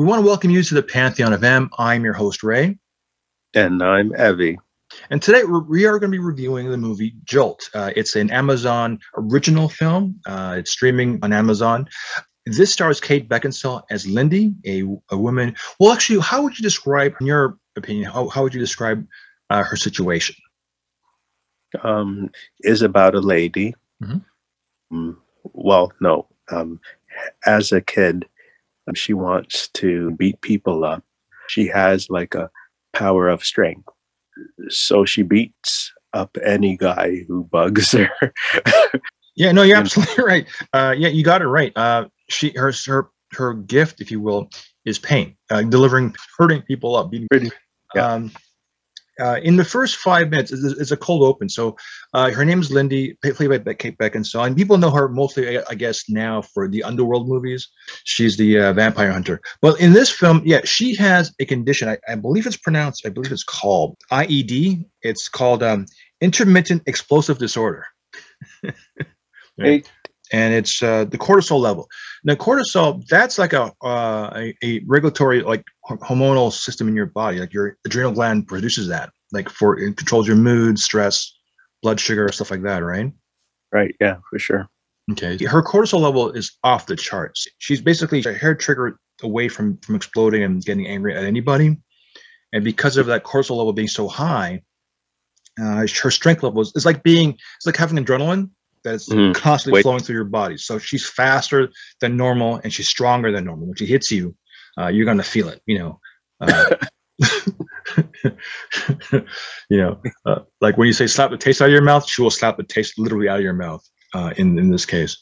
We want to welcome you to the Pantheon of M. I'm your host, Ray. And I'm Evie. And today we are going to be reviewing the movie Jolt. Uh, it's an Amazon original film. Uh, it's streaming on Amazon. This stars Kate Beckinsale as Lindy, a, a woman. Well, actually, how would you describe, in your opinion, how, how would you describe uh, her situation? Um, is about a lady. Mm-hmm. Um, well, no. Um, as a kid, she wants to beat people up. She has like a power of strength. So she beats up any guy who bugs her. yeah, no, you're absolutely right. Uh, yeah, you got it right. Uh, she, her, her, her gift, if you will, is pain, uh, delivering, hurting people up, beating. Yeah. Um, uh, in the first five minutes, it's, it's a cold open. So uh, her name is Lindy, played by Kate Beckinsale, and people know her mostly, I guess, now for the Underworld movies. She's the uh, vampire hunter. Well, in this film, yeah, she has a condition. I, I believe it's pronounced. I believe it's called IED. It's called um, intermittent explosive disorder. right? And it's uh, the cortisol level. Now, cortisol, that's like a, uh, a, a regulatory, like hormonal system in your body. Like your adrenal gland produces that, like for it controls your mood, stress, blood sugar, stuff like that, right? Right. Yeah, for sure. Okay. Her cortisol level is off the charts. She's basically a hair trigger away from from exploding and getting angry at anybody. And because of that cortisol level being so high, uh, her strength level is, is like being it's like having adrenaline that's mm-hmm. constantly Wait. flowing through your body. So she's faster than normal and she's stronger than normal. When she hits you, uh, you're gonna feel it. You know. Uh, you know, uh, like when you say slap the taste out of your mouth, she will slap the taste literally out of your mouth. Uh, in in this case,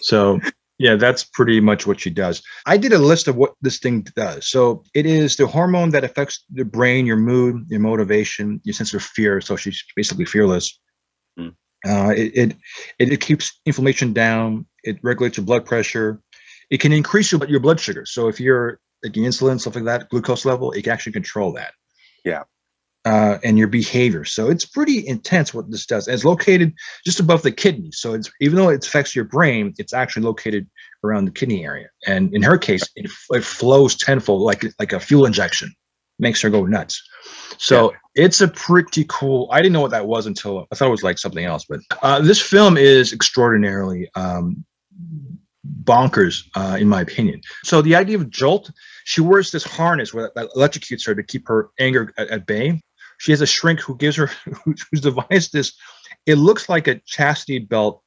so yeah, that's pretty much what she does. I did a list of what this thing does. So it is the hormone that affects the brain, your mood, your motivation, your sense of fear. So she's basically fearless. Uh, it, it, it keeps inflammation down. It regulates your blood pressure. It can increase your, your blood sugar. So if you're taking insulin, stuff like that, glucose level, it can actually control that. Yeah. Uh, and your behavior. So it's pretty intense what this does. And it's located just above the kidney. So it's even though it affects your brain, it's actually located around the kidney area. And in her case, it, it flows tenfold, like like a fuel injection, makes her go nuts. So yeah. it's a pretty cool. I didn't know what that was until I thought it was like something else. But uh, this film is extraordinarily um, bonkers, uh, in my opinion. So the idea of Jolt, she wears this harness that electrocutes her to keep her anger at, at bay. She has a shrink who gives her, who's devised this. It looks like a chastity belt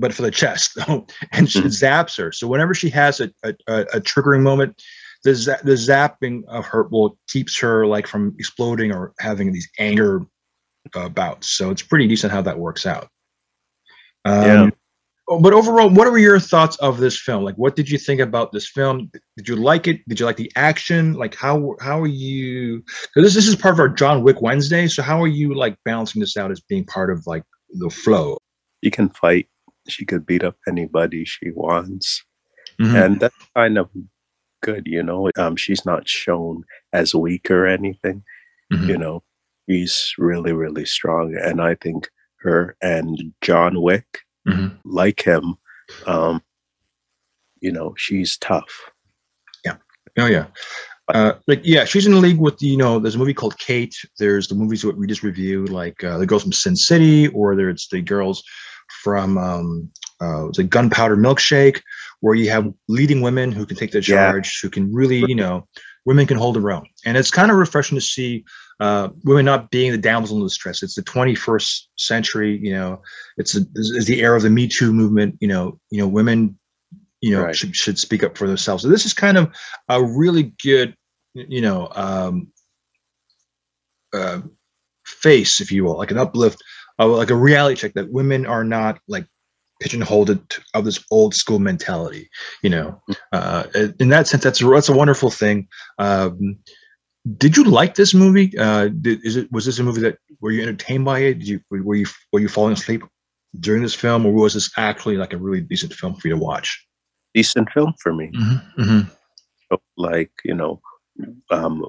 but for the chest and she mm-hmm. zaps her so whenever she has a, a, a, triggering moment the za- the zapping of her will keeps her like from exploding or having these anger uh, bouts. So it's pretty decent how that works out. Um, yeah. But overall, what were your thoughts of this film? Like, what did you think about this film? Did you like it? Did you like the action? Like, how how are you? Because this, this is part of our John Wick Wednesday. So how are you like balancing this out as being part of like the flow? You can fight. She could beat up anybody she wants, mm-hmm. and that's kind of good. You know, um, she's not shown as weak or anything. Mm-hmm. You know, she's really, really strong, and I think her and John Wick, mm-hmm. like him, um, you know, she's tough. Yeah. Oh yeah. Uh, like yeah, she's in the league with you know. There's a movie called Kate. There's the movies that we just reviewed, like uh, the girls from Sin City, or there's the girls from um, uh, the Gunpowder Milkshake, where you have leading women who can take the charge, yeah. who can really, you know, women can hold their own. And it's kind of refreshing to see uh, women not being the damsel in distress. It's the 21st century, you know, it's, a, it's the era of the Me Too movement. You know, you know, women, you know, right. should, should speak up for themselves. So this is kind of a really good, you know, um, uh, face, if you will, like an uplift, like a reality check that women are not like pigeonholed of this old school mentality. You know, mm. uh, in that sense, that's that's a wonderful thing. Um, did you like this movie? Uh, did, is it was this a movie that were you entertained by it? Did you were you were you falling asleep during this film, or was this actually like a really decent film for you to watch? Decent film for me. Mm-hmm, mm-hmm. Like you know, um,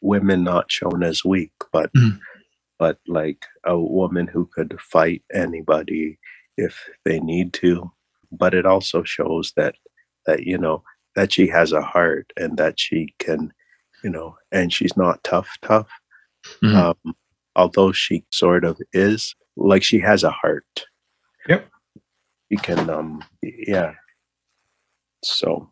women not shown as weak, but mm-hmm. but like a woman who could fight anybody if they need to. But it also shows that that you know that she has a heart and that she can, you know, and she's not tough, tough. Mm-hmm. Um, although she sort of is, like she has a heart. Yep. You can, um, yeah. So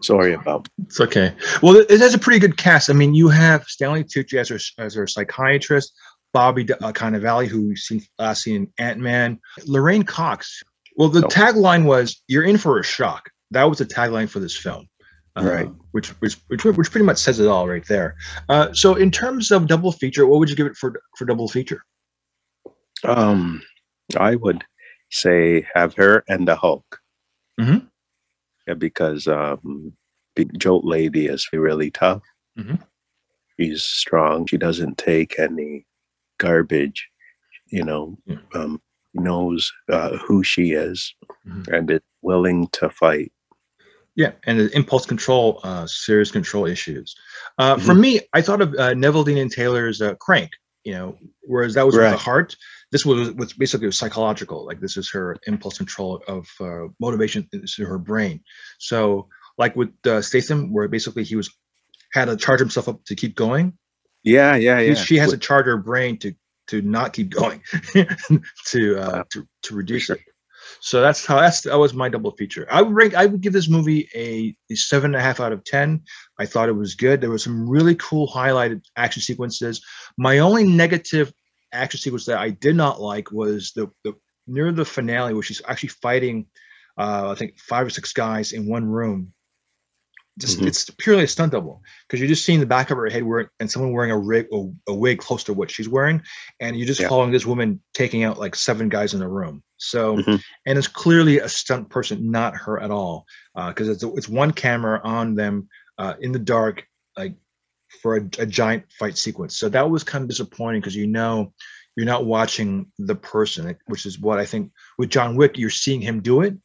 sorry about. It's okay. Well, it has a pretty good cast. I mean, you have Stanley Tucci as her as her psychiatrist, Bobby uh, Cannavale, who we've seen last seen in Ant Man, Laverne Cox. Well, the tagline was "You're in for a shock." That was the tagline for this film. Right. Which, which which which pretty much says it all right there. Uh, so, in terms of double feature, what would you give it for for double feature? Um, I would say have her and the Hulk. Mm-hmm. Yeah, because um, Big Jolt Lady is really tough. Mm-hmm. She's strong. She doesn't take any garbage. You know, yeah. um, knows uh, who she is mm-hmm. and is willing to fight. Yeah, and the impulse control, uh, serious control issues. Uh, mm-hmm. For me, I thought of uh, Neveldine Dean and Taylor's uh, Crank. You know, whereas that was right. with the heart, this was, was basically psychological. Like this is her impulse control of uh, motivation to her brain. So, like with uh, Statham, where basically he was had to charge himself up to keep going. Yeah, yeah, yeah. She has to charge her brain to to not keep going, to uh, to to reduce sure. it. So that's how that's that was my double feature. I would rank. I would give this movie a, a seven and a half out of ten. I thought it was good. There were some really cool highlighted action sequences. My only negative action sequence that I did not like was the, the near the finale where she's actually fighting, uh, I think five or six guys in one room just mm-hmm. it's purely a stunt double because you're just seeing the back of her head and someone wearing a rig a, a wig close to what she's wearing and you're just yeah. following this woman taking out like seven guys in a room so mm-hmm. and it's clearly a stunt person not her at all because uh, it's, it's one camera on them uh, in the dark like for a, a giant fight sequence so that was kind of disappointing because you know you're not watching the person which is what i think with john wick you're seeing him do it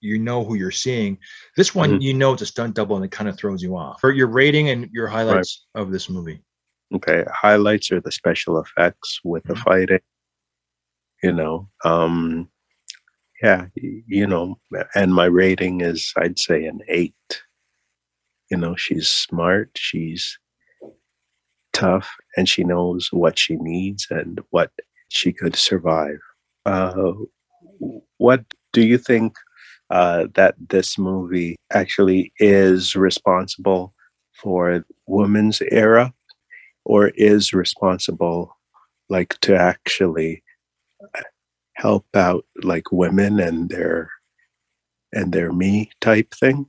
you know who you're seeing. This one, mm-hmm. you know, it's a stunt double, and it kind of throws you off. For your rating and your highlights right. of this movie. Okay, highlights are the special effects with mm-hmm. the fighting. You know, um, yeah, you know, and my rating is, I'd say, an eight. You know, she's smart, she's tough, and she knows what she needs and what she could survive. Uh, what do you think uh, that this movie actually is responsible for women's era or is responsible like to actually help out like women and their and their me type thing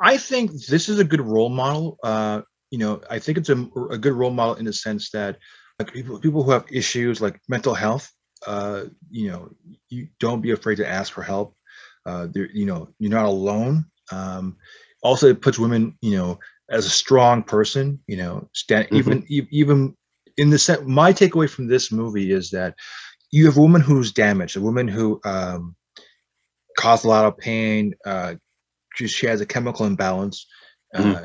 i think this is a good role model uh you know i think it's a, a good role model in the sense that like people, people who have issues like mental health uh you know you don't be afraid to ask for help uh, you know, you're not alone. Um, also, it puts women, you know, as a strong person. You know, stand mm-hmm. even even in the set. My takeaway from this movie is that you have a woman who's damaged, a woman who um, caused a lot of pain. Uh, she, she has a chemical imbalance. Uh, mm-hmm.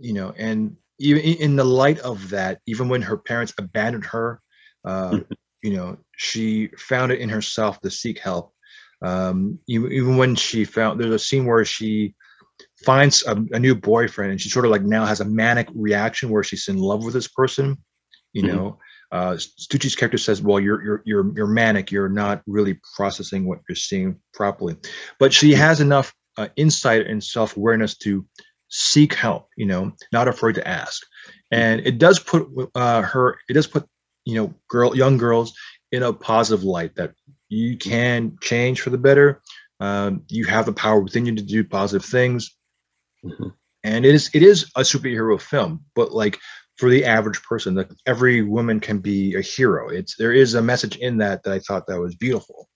You know, and even in the light of that, even when her parents abandoned her, uh, mm-hmm. you know, she found it in herself to seek help um, even, even when she found there's a scene where she finds a, a, new boyfriend and she sort of like now has a manic reaction where she's in love with this person you mm-hmm. know uh Tucci's character says well you're you're you're you're manic you're not really processing what you're seeing properly but she mm-hmm. has enough uh, insight and self-awareness to seek help you know not afraid to ask and it does put uh her it does put you know girl young girls in a positive light that you can change for the better. Um, you have the power within you to do positive things, mm-hmm. and it is it is a superhero film. But like for the average person, that every woman can be a hero. It's there is a message in that that I thought that was beautiful.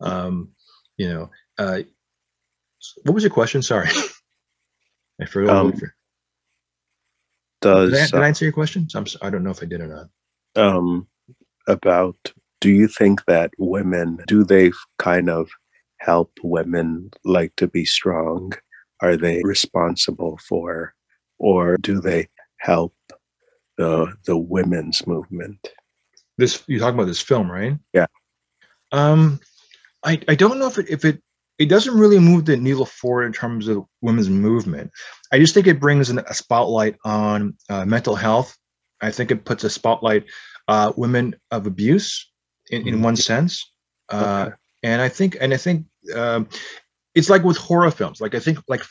Um, you know, uh, what was your question? Sorry, I forgot. Um, does did I, did I, answer your question? I'm, I don't know if I did or not. Um, about do you think that women do they kind of help women like to be strong are they responsible for or do they help the the women's movement this you talking about this film right yeah um i i don't know if it if it it doesn't really move the needle forward in terms of women's movement. I just think it brings an, a spotlight on uh, mental health. I think it puts a spotlight uh, women of abuse in, in mm-hmm. one sense, uh, okay. and I think and I think um, it's like with horror films. Like I think like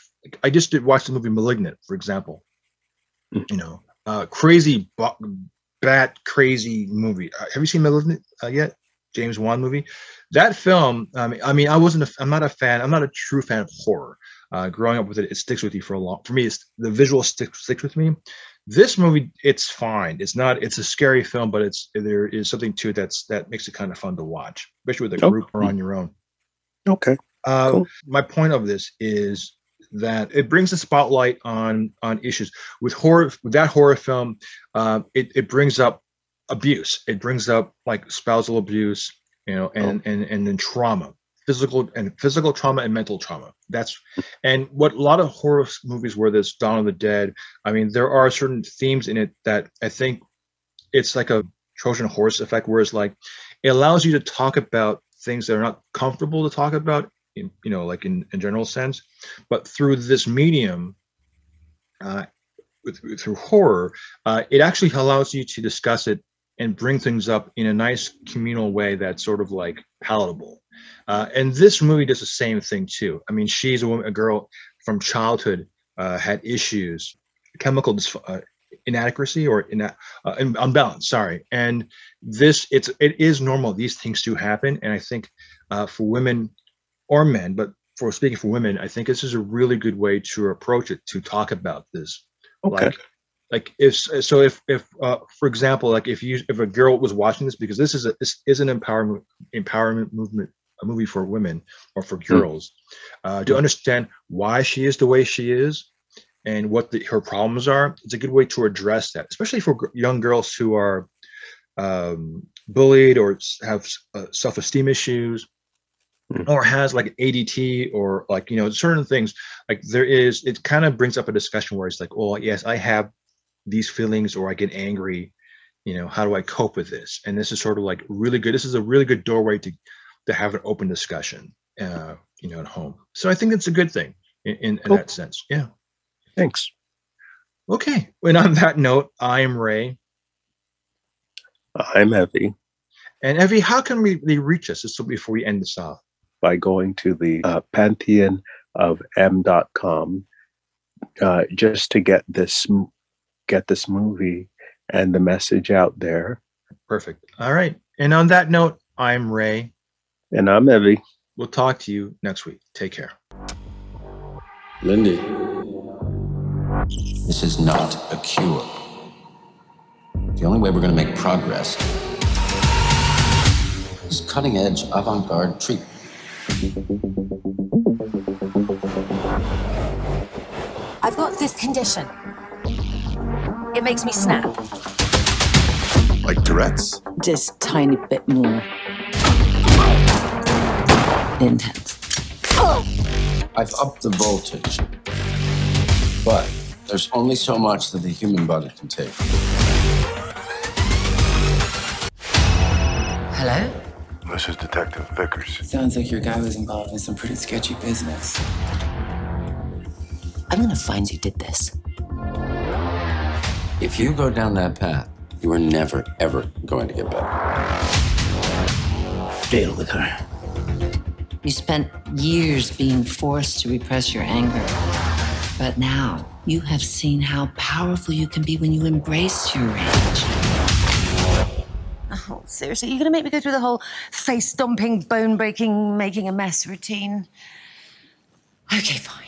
I just did watch the movie *Malignant*, for example. Mm. You know, uh, crazy, bat crazy movie. Uh, have you seen *Malignant* uh, yet? James Wan movie. That film, I mean, I mean, I wasn't, a, I'm not a fan, I'm not a true fan of horror. Uh, growing up with it, it sticks with you for a long. For me, it's the visual sticks sticks with me. This movie, it's fine. It's not. It's a scary film, but it's there is something to it that's that makes it kind of fun to watch, especially with a oh. group or on your own. Okay. Uh, cool. My point of this is that it brings a spotlight on on issues with horror. With that horror film, uh, it it brings up abuse. It brings up like spousal abuse, you know, and oh. and and then trauma, physical and physical trauma and mental trauma. That's and what a lot of horror movies where there's Dawn of the Dead. I mean, there are certain themes in it that I think it's like a Trojan horse effect, where it's like it allows you to talk about things that are not comfortable to talk about in you know like in, in general sense but through this medium uh, with, through horror uh, it actually allows you to discuss it and bring things up in a nice communal way that's sort of like palatable. Uh, and this movie does the same thing too. I mean, she's a woman, a girl from childhood uh, had issues, chemical uh, inadequacy or ina- uh, unbalance. Sorry, and this it's it is normal. These things do happen, and I think uh, for women or men, but for speaking for women, I think this is a really good way to approach it to talk about this. Okay. Like, like if so if if uh, for example like if you if a girl was watching this because this is a this is an empowerment empowerment movement a movie for women or for hmm. girls uh, to understand why she is the way she is and what the, her problems are it's a good way to address that especially for young girls who are um, bullied or have uh, self-esteem issues mm. or has like ADT or like you know certain things like there is it kind of brings up a discussion where it's like oh yes I have these feelings or I get angry, you know, how do I cope with this? And this is sort of like really good. This is a really good doorway to to have an open discussion, uh, you know, at home. So I think it's a good thing in, in, cool. in that sense. Yeah. Thanks. Okay. And on that note, I am Ray. I'm Evie. And Evie, how can we, we reach us? This will before we end this off. By going to the uh, pantheon of m.com uh, just to get this get this movie and the message out there. Perfect. All right. And on that note, I'm Ray. And I'm Evie. We'll talk to you next week. Take care. Lindy, this is not a cure. The only way we're going to make progress is cutting edge avant garde treatment. I've got this condition. It makes me snap. Like Tourette's? Just tiny bit more intense. I've upped the voltage, but there's only so much that the human body can take. Hello? This is Detective Vickers. Sounds like your guy was involved in some pretty sketchy business. I'm gonna find who did this. If you go down that path, you are never, ever going to get better. Deal with her. You spent years being forced to repress your anger. But now you have seen how powerful you can be when you embrace your rage. Seriously, you're gonna make me go through the whole face stomping, bone breaking, making a mess routine? Okay, fine.